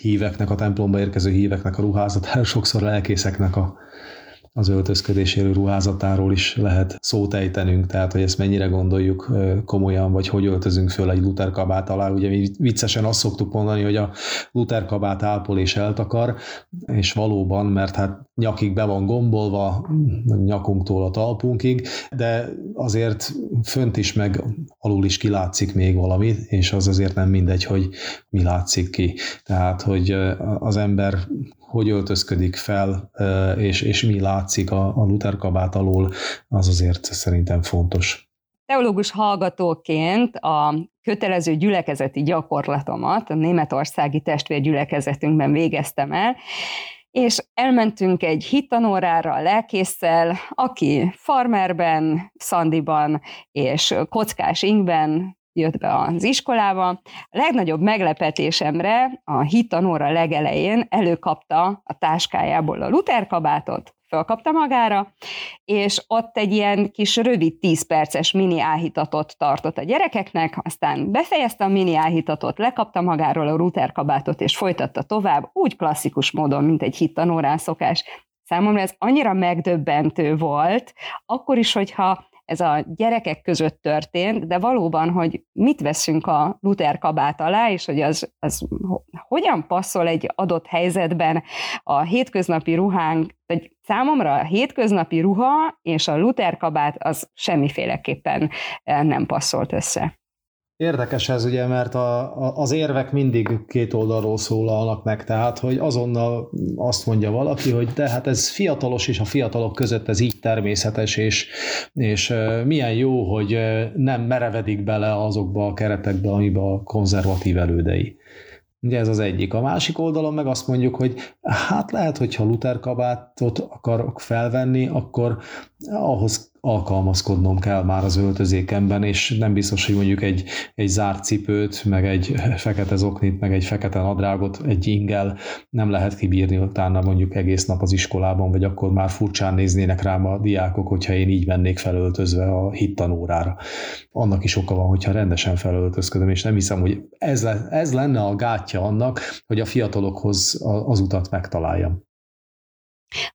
híveknek, a templomba érkező híveknek a ruházatára, sokszor lelkészeknek a, az öltözködéséről ruházatáról is lehet szót ejtenünk, tehát hogy ezt mennyire gondoljuk komolyan, vagy hogy öltözünk föl egy Luther kabát alá. Ugye mi viccesen azt szoktuk mondani, hogy a Luther kabát ápol és eltakar, és valóban, mert hát nyakig be van gombolva, nyakunktól a talpunkig, de azért fönt is meg alul is kilátszik még valami, és az azért nem mindegy, hogy mi látszik ki. Tehát, hogy az ember hogy öltözködik fel, és, és mi látszik a, a Luther kabát alól, az azért szerintem fontos.
Teológus hallgatóként a kötelező gyülekezeti gyakorlatomat a németországi testvérgyülekezetünkben végeztem el, és elmentünk egy hittanórára a lelkészsel, aki farmerben, szandiban és kockás ingben jött be az iskolába. A legnagyobb meglepetésemre a hittanóra legelején előkapta a táskájából a Luther kabátot, fölkapta magára, és ott egy ilyen kis rövid 10 perces mini áhítatot tartott a gyerekeknek, aztán befejezte a mini áhítatot, lekapta magáról a Luther kabátot, és folytatta tovább, úgy klasszikus módon, mint egy hittanórán szokás. Számomra ez annyira megdöbbentő volt, akkor is, hogyha ez a gyerekek között történt, de valóban, hogy mit veszünk a Luther kabát alá, és hogy az, az hogyan passzol egy adott helyzetben a hétköznapi ruhánk, vagy számomra a hétköznapi ruha és a Luther kabát az semmiféleképpen eh, nem passzolt össze.
Érdekes ez ugye, mert a, a, az érvek mindig két oldalról szólalnak meg, tehát hogy azonnal azt mondja valaki, hogy de hát ez fiatalos, és a fiatalok között ez így természetes, és, és milyen jó, hogy nem merevedik bele azokba a keretekbe, amiben a konzervatív elődei. Ugye ez az egyik. A másik oldalon meg azt mondjuk, hogy hát lehet, hogyha Luther kabátot akarok felvenni, akkor ahhoz alkalmazkodnom kell már az öltözékemben, és nem biztos, hogy mondjuk egy, egy zárt cipőt, meg egy fekete zoknit, meg egy fekete nadrágot egy ingel nem lehet kibírni utána mondjuk egész nap az iskolában, vagy akkor már furcsán néznének rám a diákok, hogyha én így vennék felöltözve a hittanórára. Annak is oka van, hogyha rendesen felöltözködöm, és nem hiszem, hogy ez, ez lenne a gátja annak, hogy a fiatalokhoz az utat megtaláljam.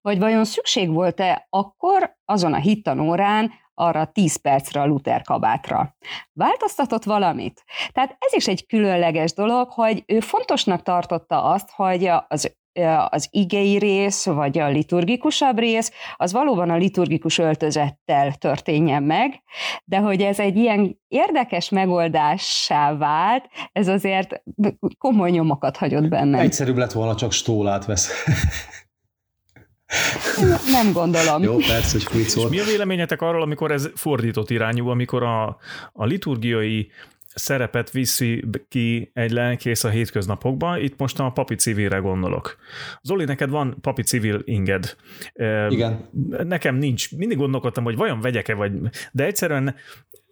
Vagy vajon szükség volt-e akkor azon a hittanórán arra 10 percre a Luther kabátra. Változtatott valamit? Tehát ez is egy különleges dolog, hogy ő fontosnak tartotta azt, hogy az az igei rész, vagy a liturgikusabb rész, az valóban a liturgikus öltözettel történjen meg, de hogy ez egy ilyen érdekes megoldássá vált, ez azért komoly nyomokat hagyott benne.
Egyszerűbb lett volna, csak stólát vesz.
Nem gondolom.
Jó, persze, hogy
És mi a véleményetek arról, amikor ez fordított irányú, amikor a, a liturgiai szerepet viszi ki egy lelkész a hétköznapokba, itt most a papi civilre gondolok. Zoli, neked van papi civil inged.
Igen.
Nekem nincs. Mindig gondolkodtam, hogy vajon vegyek-e, vagy... De egyszerűen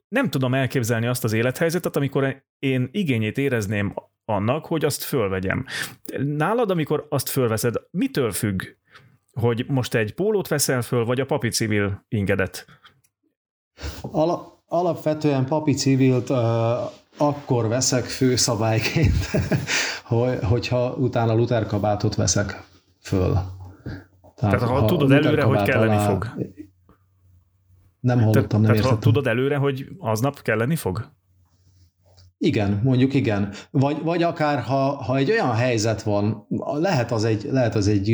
nem tudom elképzelni azt az élethelyzetet, amikor én igényét érezném annak, hogy azt fölvegyem. Nálad, amikor azt fölveszed, mitől függ? Hogy most egy pólót veszel föl, vagy a papi civil ingedet?
Ala, alapvetően papi civilt uh, akkor veszek főszabályként, hogy, hogyha utána Luther kabátot veszek föl.
Tehát, tehát ha, ha tudod előre, hogy kelleni alá... fog.
Nem hallottam, nem tehát,
ha tudod előre, hogy aznap kelleni fog?
Igen, mondjuk igen. Vagy, vagy akár, ha, ha egy olyan helyzet van, lehet az egy, lehet az egy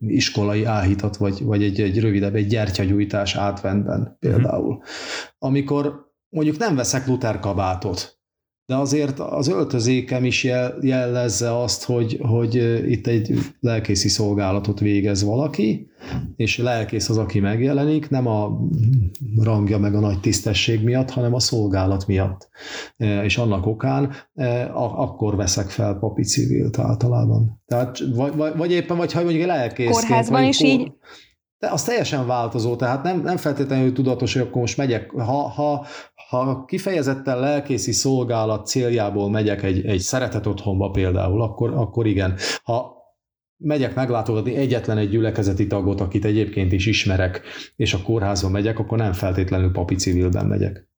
iskolai áhítat, vagy, vagy egy, egy rövidebb, egy gyertyagyújtás átvendben például. Uh-huh. Amikor mondjuk nem veszek Luther kabátot, de azért az öltözékem is jellezze azt, hogy, hogy itt egy lelkészi szolgálatot végez valaki, és lelkész az, aki megjelenik, nem a rangja meg a nagy tisztesség miatt, hanem a szolgálat miatt. És annak okán akkor veszek fel papi civilt általában. Tehát, vagy, vagy, vagy éppen, vagy ha mondjuk lelkész.
Kórházban is kor... így
de az teljesen változó, tehát nem, nem feltétlenül tudatos, hogy akkor most megyek, ha, ha, ha kifejezetten lelkészi szolgálat céljából megyek egy, egy szeretet otthonba például, akkor, akkor igen. Ha megyek meglátogatni egyetlen egy gyülekezeti tagot, akit egyébként is ismerek, és a kórházba megyek, akkor nem feltétlenül papi civilben megyek.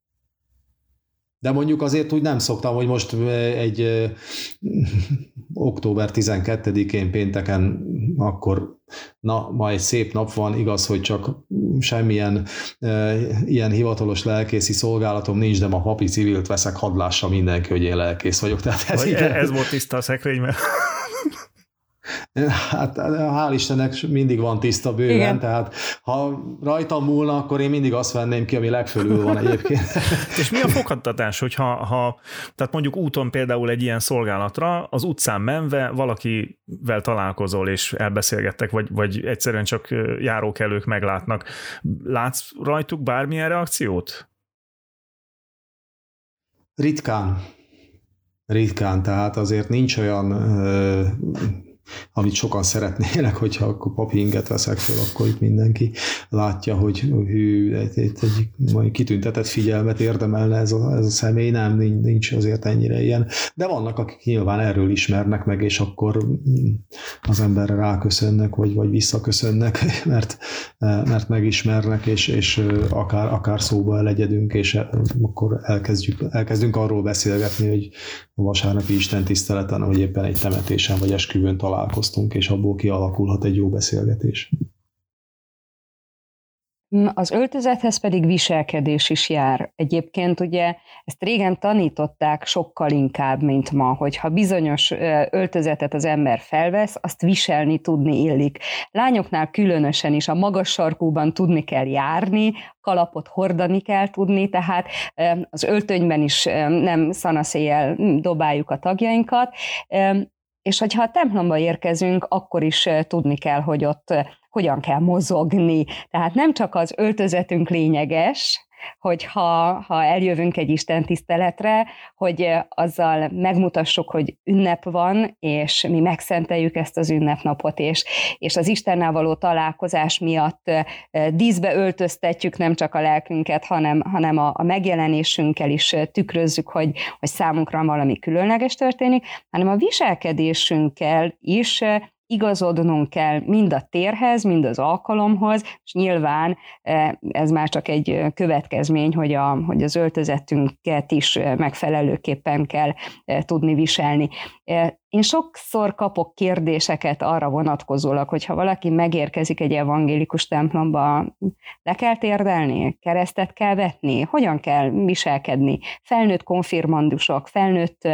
De mondjuk azért úgy nem szoktam, hogy most egy október 12-én pénteken akkor na, ma egy szép nap van, igaz, hogy csak semmilyen e, ilyen hivatalos lelkészi szolgálatom nincs, de ma papi civilt veszek, hadlássa mindenki, hogy én lelkész vagyok.
Tehát ez, ez volt tiszta a szekrényben.
Hát hál' Istennek mindig van tiszta bőven, Igen. tehát ha rajtam múlna, akkor én mindig azt venném ki, ami legfölül van egyébként.
És mi a fogadtatás, hogyha ha, tehát mondjuk úton például egy ilyen szolgálatra, az utcán menve valakivel találkozol és elbeszélgettek, vagy, vagy egyszerűen csak járókelők meglátnak. Látsz rajtuk bármilyen reakciót?
Ritkán. Ritkán, tehát azért nincs olyan amit sokan szeretnének, hogyha akkor papi inget veszek föl, akkor itt mindenki látja, hogy hű, egy, egy, kitüntetett figyelmet érdemelne ez a, ez a személy, nem, nincs azért ennyire ilyen. De vannak, akik nyilván erről ismernek meg, és akkor mm, az emberre ráköszönnek, vagy, vagy visszaköszönnek, mert, mert megismernek, és, és akár, akár szóba elegyedünk, és akkor elkezdjük, elkezdünk arról beszélgetni, hogy a vasárnapi Isten tiszteleten, hogy éppen egy temetésen vagy esküvőn találkoztunk, és abból kialakulhat egy jó beszélgetés.
Az öltözethez pedig viselkedés is jár. Egyébként ugye ezt régen tanították sokkal inkább, mint ma, hogyha bizonyos öltözetet az ember felvesz, azt viselni tudni illik. Lányoknál különösen is a magas sarkúban tudni kell járni, kalapot hordani kell tudni, tehát az öltönyben is nem szanaszéjjel dobáljuk a tagjainkat, és hogyha a templomba érkezünk, akkor is tudni kell, hogy ott hogyan kell mozogni. Tehát nem csak az öltözetünk lényeges, hogy ha, ha eljövünk egy Isten tiszteletre, hogy azzal megmutassuk, hogy ünnep van, és mi megszenteljük ezt az ünnepnapot, és, és az Istennel való találkozás miatt díszbe öltöztetjük nem csak a lelkünket, hanem, hanem a, a megjelenésünkkel is tükrözzük, hogy, hogy számunkra valami különleges történik, hanem a viselkedésünkkel is igazodnunk kell mind a térhez, mind az alkalomhoz, és nyilván e, ez már csak egy következmény, hogy, a, hogy az öltözetünket is megfelelőképpen kell e, tudni viselni. E, én sokszor kapok kérdéseket arra vonatkozólag, hogy ha valaki megérkezik egy evangélikus templomba, le kell térdelni, keresztet kell vetni, hogyan kell viselkedni, felnőtt konfirmandusok, felnőtt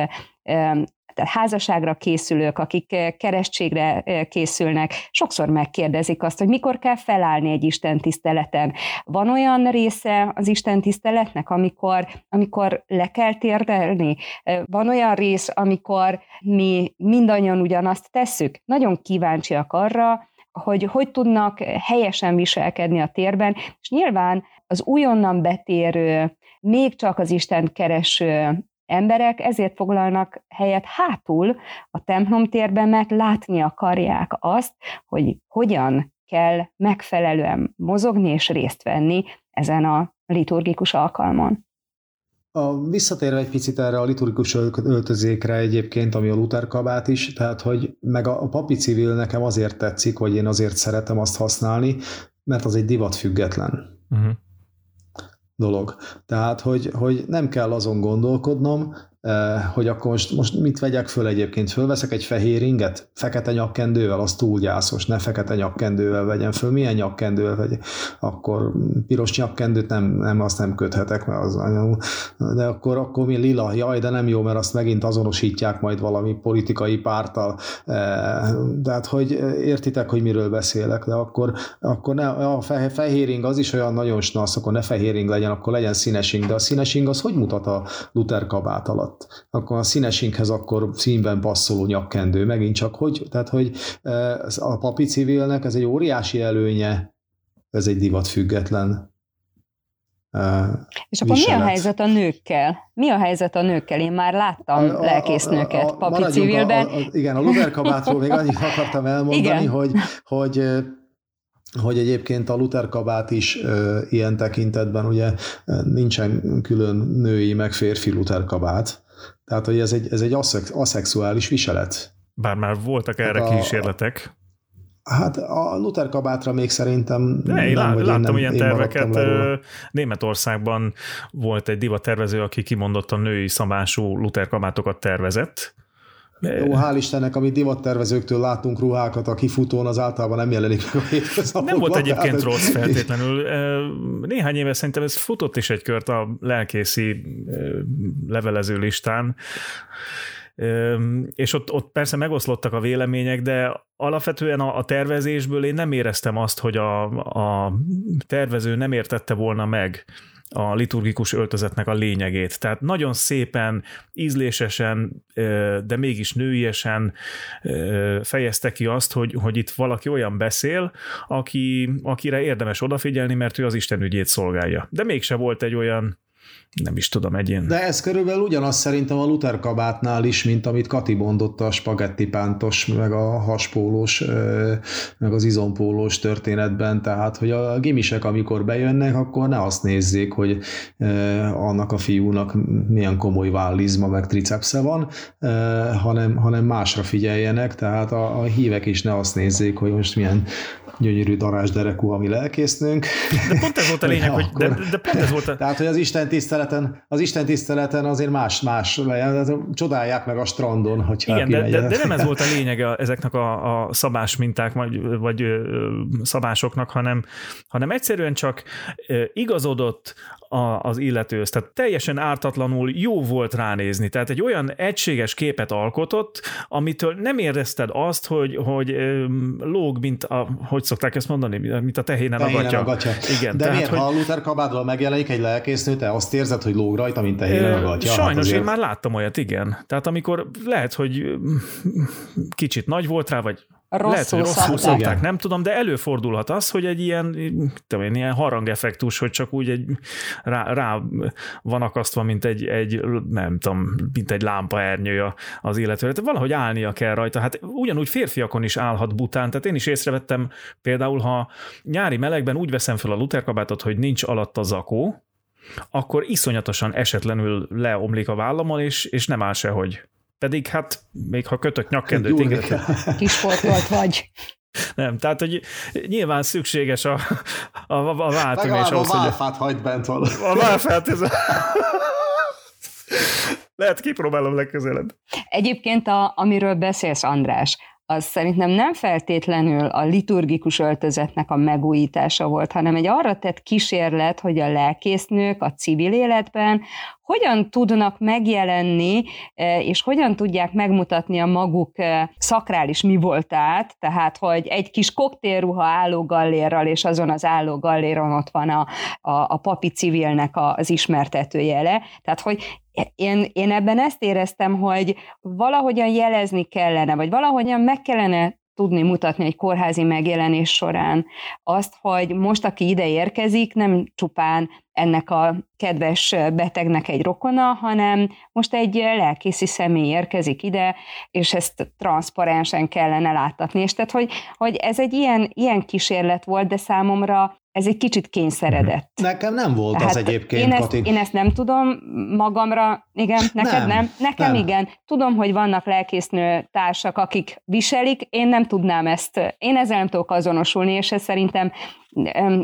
tehát házasságra készülők, akik eh, keresztségre eh, készülnek, sokszor megkérdezik azt, hogy mikor kell felállni egy Isten tiszteleten. Van olyan része az Isten tiszteletnek, amikor, amikor le kell térdelni? Eh, van olyan rész, amikor mi mindannyian ugyanazt tesszük? Nagyon kíváncsiak arra, hogy hogy tudnak helyesen viselkedni a térben, és nyilván az újonnan betérő, még csak az Isten kereső emberek ezért foglalnak helyet hátul a templomtérben, mert látni akarják azt, hogy hogyan kell megfelelően mozogni és részt venni ezen a liturgikus alkalmon.
A, visszatérve egy picit erre a liturgikus öltözékre egyébként, ami a Luther kabát is, tehát hogy meg a, a papi civil nekem azért tetszik, vagy én azért szeretem azt használni, mert az egy divat független. Uh-huh dolog. Tehát, hogy, hogy nem kell azon gondolkodnom, hogy akkor most, most mit vegyek föl egyébként? Fölveszek egy fehér inget, fekete nyakkendővel, az túl gyászos, ne fekete nyakkendővel vegyem föl. Milyen nyakkendővel vegyek? Akkor piros nyakkendőt nem, nem, azt nem köthetek, mert az de akkor, akkor mi lila? Jaj, de nem jó, mert azt megint azonosítják majd valami politikai pártal. Tehát, hogy értitek, hogy miről beszélek, de akkor, akkor ne, a fehér ing az is olyan nagyon snasz, akkor ne fehér ing legyen, akkor legyen színes ing, de a színes ing az hogy mutat a Luther kabát alatt? Alatt. Akkor a színesinkhez akkor színben passzoló nyakkendő, megint csak hogy, tehát hogy e, a papi civilnek ez egy óriási előnye, ez egy divat független
Uh, és akkor viselet. mi a helyzet a nőkkel? Mi a helyzet a nőkkel? Én már láttam a, lelkésznőket a, a, papi civilben. A,
a, igen, a Luberkabátról még annyit akartam elmondani, hogy, hogy hogy egyébként a Luther kabát is ö, ilyen tekintetben ugye nincsen külön női meg férfi Luther kabát, tehát hogy ez egy, ez egy aszex, aszexuális viselet.
Bár már voltak erre hát a, kísérletek.
Hát a Luther kabátra még szerintem
De
nem,
lá-
vagy
láttam
én nem,
ilyen
én
terveket. Németországban volt egy divattervező, aki kimondottan női szabású Luther kabátokat tervezett.
Jó, hál' Istennek, amit divattervezőktől látunk ruhákat a kifutón, az általában nem jelenik meg a hétköznapokban.
Nem volt
tehát
egyébként
ez-
rossz feltétlenül. Néhány éve szerintem ez futott is egy kört a lelkészi levelező listán, és ott, ott persze megoszlottak a vélemények, de alapvetően a, a tervezésből én nem éreztem azt, hogy a, a tervező nem értette volna meg a liturgikus öltözetnek a lényegét. Tehát nagyon szépen, ízlésesen, de mégis nőiesen fejezte ki azt, hogy, hogy itt valaki olyan beszél, aki, akire érdemes odafigyelni, mert ő az Isten ügyét szolgálja. De mégse volt egy olyan nem is tudom, egy ilyen...
De ez körülbelül ugyanaz szerintem a Luther kabátnál is, mint amit Kati mondott a spagetti pántos, meg a haspólós, meg az izompólós történetben, tehát, hogy a gimisek, amikor bejönnek, akkor ne azt nézzék, hogy annak a fiúnak milyen komoly vállizma, meg tricepsze van, hanem, hanem másra figyeljenek, tehát a, a hívek is ne azt nézzék, hogy most milyen gyönyörű darásderekú a mi lelkésznünk.
De pont ez volt a lényeg, hogy de, de pont ez volt a...
Tehát, hogy az Isten tiszteleten, az Isten tiszteleten azért más, más csodálják meg a strandon, hogyha
Igen, de, de, de, nem ez volt a lényege ezeknek a, a szabás minták, vagy, vagy szabásoknak, hanem, hanem egyszerűen csak igazodott a, az illetőhöz. Tehát teljesen ártatlanul jó volt ránézni. Tehát egy olyan egységes képet alkotott, amitől nem érezted azt, hogy, hogy lóg, mint a, hogy szokták ezt mondani, mint a tehénen,
tehénen
a gatya.
A gatya.
Igen,
De
tehát,
miért,
hogy...
ha a Luther kabádról megjelenik egy lelkésznő, te azt érzed, hogy lóg rajta, mint tehénen a gatya?
Sajnos
hát azért...
én már láttam olyat, igen. Tehát amikor lehet, hogy kicsit nagy volt rá, vagy
Rosszul
Lehet, hogy rosszul
szabták.
szabták, nem tudom, de előfordulhat az, hogy egy ilyen, tudom én, ilyen harangeffektus, hogy csak úgy egy, rá, rá van akasztva, mint egy, egy, nem tudom, mint egy lámpaernyő az illetőre. Tehát valahogy állnia kell rajta. Hát ugyanúgy férfiakon is állhat bután. Tehát én is észrevettem például, ha nyári melegben úgy veszem fel a luterkabátot, hogy nincs alatt a zakó, akkor iszonyatosan esetlenül leomlik a vállamon, és, és nem áll sehogy. Pedig hát még ha kötök nyakkendőt, inget.
Kisportolt vagy.
nem, tehát hogy nyilván szükséges a, a, a
Legalább a
ahhoz, hogy
válfát hagyd bent valami.
a válfát, ez a... Lehet kipróbálom legközelebb.
Egyébként, a, amiről beszélsz, András, az szerintem nem feltétlenül a liturgikus öltözetnek a megújítása volt, hanem egy arra tett kísérlet, hogy a lelkésznők a civil életben hogyan tudnak megjelenni, és hogyan tudják megmutatni a maguk szakrális mi voltát, tehát, hogy egy kis koktélruha álló gallérral, és azon az álló galléron ott van a, a, a papi civilnek az ismertető jele, tehát, hogy én, én ebben ezt éreztem, hogy valahogyan jelezni kellene, vagy valahogyan meg kellene tudni mutatni egy kórházi megjelenés során azt, hogy most, aki ide érkezik, nem csupán ennek a kedves betegnek egy rokona, hanem most egy lelkészi személy érkezik ide, és ezt transzparensen kellene láttatni. És tehát, hogy, hogy ez egy ilyen, ilyen kísérlet volt, de számomra ez egy kicsit kényszeredett.
Nekem nem volt
Tehát
az egyébként,
én ezt,
Kati.
én ezt nem tudom magamra, igen, neked nem,
Nem,
nekem
nem.
igen. Tudom, hogy vannak lelkésznő társak, akik viselik, én nem tudnám ezt, én ezzel nem tudok azonosulni, és ez szerintem em,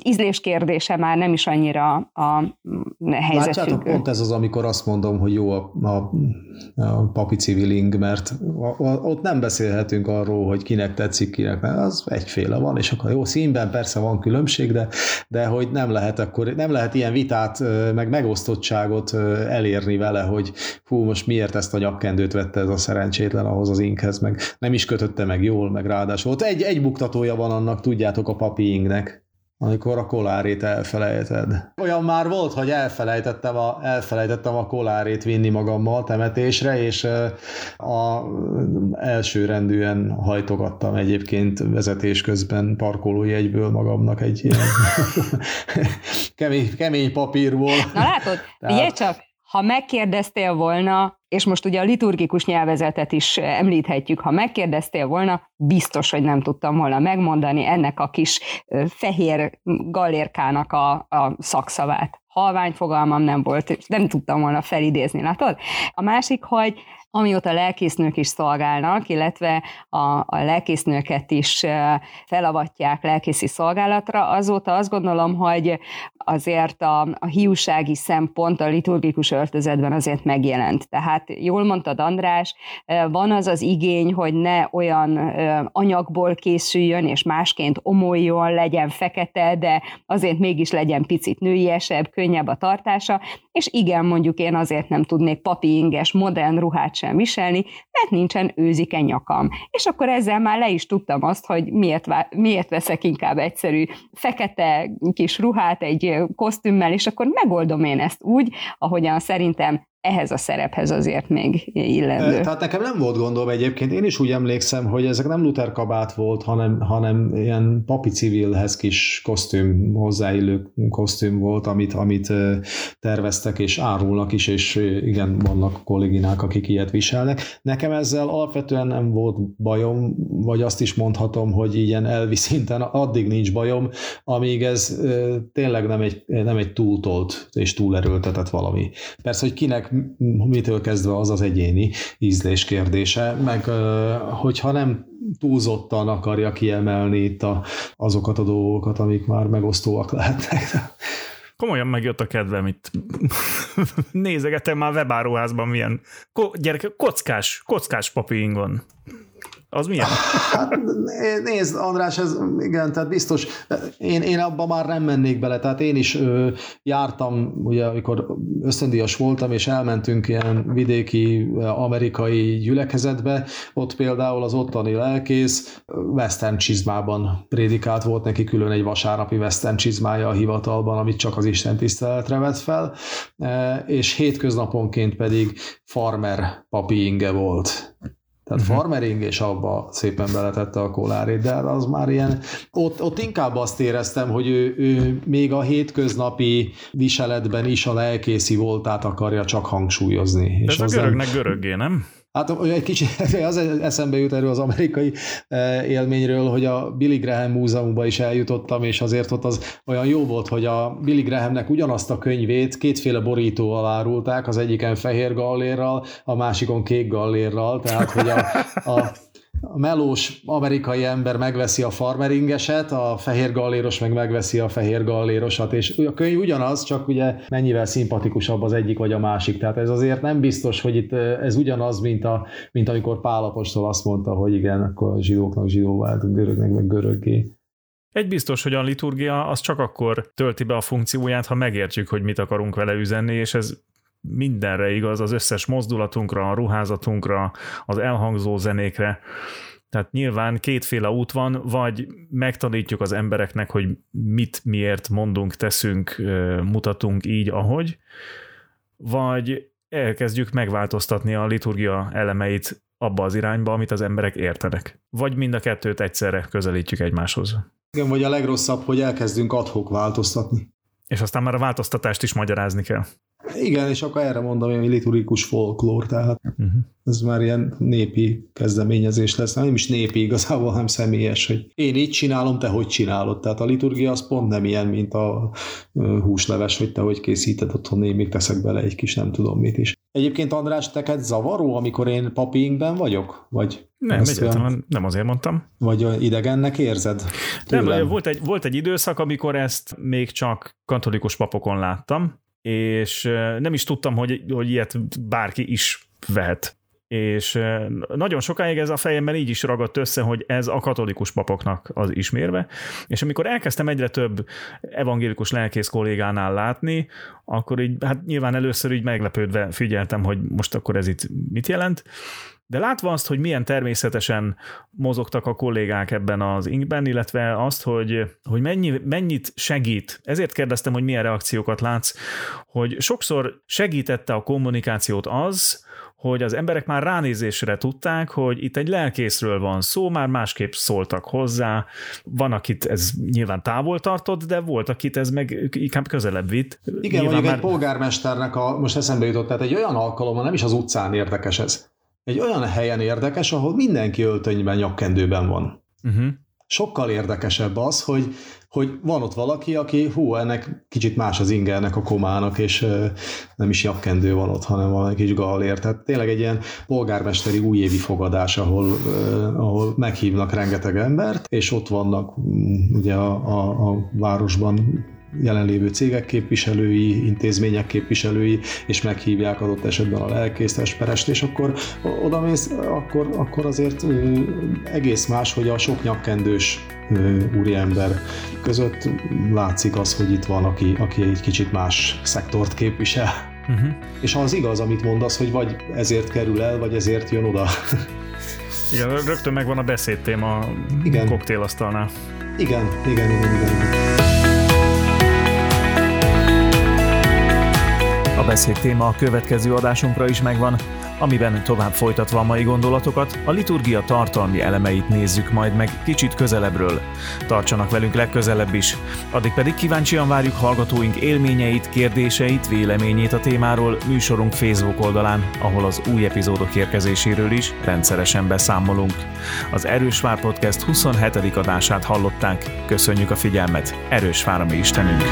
ízlés kérdése már nem is annyira a helyzet
Látjátok, pont ez az, amikor azt mondom, hogy jó a, a, a papi civiling, mert a, a, ott nem beszélhetünk arról, hogy kinek tetszik, kinek nem, az egyféle van, és akkor jó, színben persze van különbség, de, de hogy nem lehet akkor, nem lehet ilyen vitát, meg megosztottságot elérni vele, hogy hú, most miért ezt a nyakkendőt vette ez a szerencsétlen ahhoz az inkhez, meg nem is kötötte meg jól, meg ráadásul. Ott egy, egy buktatója van annak, tudjátok, a papi ingnek amikor a kolárét elfelejted. Olyan már volt, hogy elfelejtettem a, elfelejtettem a kolárét vinni magammal temetésre, és a első rendűen hajtogattam egyébként vezetés közben parkolójegyből magamnak egy ilyen kemény, kemény papírból.
Na látod,
Tehát-
csak, ha megkérdeztél volna, és most ugye a liturgikus nyelvezetet is említhetjük, ha megkérdeztél volna, biztos, hogy nem tudtam volna megmondani ennek a kis fehér galérkának a, a szakszavát. Halvány fogalmam nem volt, és nem tudtam volna felidézni, látod? A másik, hogy amióta lelkésznők is szolgálnak, illetve a, a lelkésznőket is felavatják lelkészi szolgálatra, azóta azt gondolom, hogy azért a, a hiúsági szempont a liturgikus öltözetben azért megjelent. Tehát jól mondtad András, van az az igény, hogy ne olyan anyagból készüljön, és másként omoljon, legyen fekete, de azért mégis legyen picit nőiesebb, könnyebb a tartása, és igen, mondjuk én azért nem tudnék papi inges, modern ruhát sem viselni, mert nincsen őzike nyakam. És akkor ezzel már le is tudtam azt, hogy miért, miért veszek inkább egyszerű fekete kis ruhát egy kosztümmel, és akkor megoldom én ezt úgy, ahogyan szerintem ehhez a szerephez azért még illendő.
Tehát nekem nem volt gondom egyébként, én is úgy emlékszem, hogy ezek nem Luther kabát volt, hanem, hanem ilyen papi civilhez kis kosztüm, hozzáillő kosztüm volt, amit, amit terveztek és árulnak is, és igen, vannak kolléginák, akik ilyet viselnek. Nekem ezzel alapvetően nem volt bajom, vagy azt is mondhatom, hogy ilyen elvi szinten addig nincs bajom, amíg ez tényleg nem egy, nem egy túltolt és túlerőltetett valami. Persze, hogy kinek mitől kezdve az az egyéni ízlés kérdése, meg hogyha nem túlzottan akarja kiemelni itt a, azokat a dolgokat, amik már megosztóak lehetnek.
Komolyan megjött a kedvem itt. Nézegetem már webáruházban milyen ko- gyereke, kockás, kockás papíringon. Az milyen?
Hát nézd, András, ez igen, tehát biztos, én, én abban már nem mennék bele, tehát én is ö, jártam, ugye amikor ösztöndíjas voltam, és elmentünk ilyen vidéki amerikai gyülekezetbe, ott például az ottani lelkész western csizmában prédikált, volt neki külön egy vasárnapi western csizmája a hivatalban, amit csak az Isten tiszteletre vett fel, és hétköznaponként pedig farmer papi inge volt. Tehát uh-huh. farmering, és abba szépen beletette a kolárét, de az már ilyen, ott, ott inkább azt éreztem, hogy ő, ő még a hétköznapi viseletben is a lelkészi voltát akarja csak hangsúlyozni.
De és ez a görögnek göröggé, nem?
Hát egy kicsit az eszembe jut erről az amerikai eh, élményről, hogy a Billy Graham múzeumban is eljutottam, és azért ott az olyan jó volt, hogy a Billy Grahamnek ugyanazt a könyvét kétféle borítóval árulták, az egyiken fehér gallérral, a másikon kék gallérral, tehát hogy a, a a melós amerikai ember megveszi a farmeringeset, a fehér galléros meg megveszi a fehér gallérosat, és a könyv ugyanaz, csak ugye mennyivel szimpatikusabb az egyik vagy a másik. Tehát ez azért nem biztos, hogy itt ez ugyanaz, mint, a, mint amikor Pálapostól azt mondta, hogy igen, akkor a zsidóknak zsidó vált, görögnek meg göröggé.
Egy biztos, hogy a liturgia az csak akkor tölti be a funkcióját, ha megértjük, hogy mit akarunk vele üzenni, és ez mindenre igaz, az összes mozdulatunkra, a ruházatunkra, az elhangzó zenékre. Tehát nyilván kétféle út van, vagy megtanítjuk az embereknek, hogy mit, miért mondunk, teszünk, mutatunk így, ahogy, vagy elkezdjük megváltoztatni a liturgia elemeit abba az irányba, amit az emberek értenek. Vagy mind a kettőt egyszerre közelítjük egymáshoz.
Igen, vagy a legrosszabb, hogy elkezdünk adhok változtatni.
És aztán már a változtatást is magyarázni kell.
Igen, és akkor erre mondom, hogy liturgikus folklór, tehát uh-huh. ez már ilyen népi kezdeményezés lesz. Nem is népi igazából, hanem személyes, hogy én így csinálom, te hogy csinálod. Tehát a liturgia az pont nem ilyen, mint a húsleves, hogy te hogy készíted otthon, én még teszek bele egy kis nem tudom mit is. Egyébként András, teked zavaró, amikor én papiinkben vagyok? Vagy
nem, egyáltalán nem azért mondtam.
Vagy idegennek érzed?
Nem, volt egy, volt egy időszak, amikor ezt még csak katolikus papokon láttam, és nem is tudtam, hogy, hogy ilyet bárki is vehet. És nagyon sokáig ez a fejemben így is ragadt össze, hogy ez a katolikus papoknak az ismérve, és amikor elkezdtem egyre több evangélikus lelkész kollégánál látni, akkor így, hát nyilván először így meglepődve figyeltem, hogy most akkor ez itt mit jelent, de látva azt, hogy milyen természetesen mozogtak a kollégák ebben az inkben, illetve azt, hogy, hogy mennyi, mennyit segít, ezért kérdeztem, hogy milyen reakciókat látsz, hogy sokszor segítette a kommunikációt az, hogy az emberek már ránézésre tudták, hogy itt egy lelkészről van szó, már másképp szóltak hozzá. Van, akit ez nyilván távol tartott, de volt, akit ez meg inkább közelebb vitt.
Igen, nyilván mondjuk már... egy polgármesternek a, most eszembe jutott, tehát egy olyan alkalommal nem is az utcán érdekes ez. Egy olyan helyen érdekes, ahol mindenki öltönyben, nyakkendőben van. Uh-huh. Sokkal érdekesebb az, hogy hogy van ott valaki, aki hú, ennek kicsit más az ingernek a komának, és nem is jakkendő van ott, hanem van egy kis galér. Tehát tényleg egy ilyen polgármesteri újévi fogadás, ahol, ahol meghívnak rengeteg embert, és ott vannak ugye a, a, a városban jelenlévő cégek képviselői, intézmények képviselői, és meghívják adott esetben a lelkész, esperest, és akkor oda mész, akkor, akkor azért egész más, hogy a sok nyakkendős úriember között látszik az, hogy itt van, aki, aki egy kicsit más szektort képvisel. Uh-huh. És ha az igaz, amit mondasz, hogy vagy ezért kerül el, vagy ezért jön oda.
Igen, rögtön megvan a beszédtéma a koktélasztalnál.
Igen, igen, igen, igen. igen.
A beszéd téma a következő adásunkra is megvan, amiben tovább folytatva a mai gondolatokat, a liturgia tartalmi elemeit nézzük majd meg kicsit közelebbről. Tartsanak velünk legközelebb is, addig pedig kíváncsian várjuk hallgatóink élményeit, kérdéseit, véleményét a témáról műsorunk Facebook oldalán, ahol az új epizódok érkezéséről is rendszeresen beszámolunk. Az Erős Vár Podcast 27. adását hallották, köszönjük a figyelmet, Erős Vár a mi Istenünk!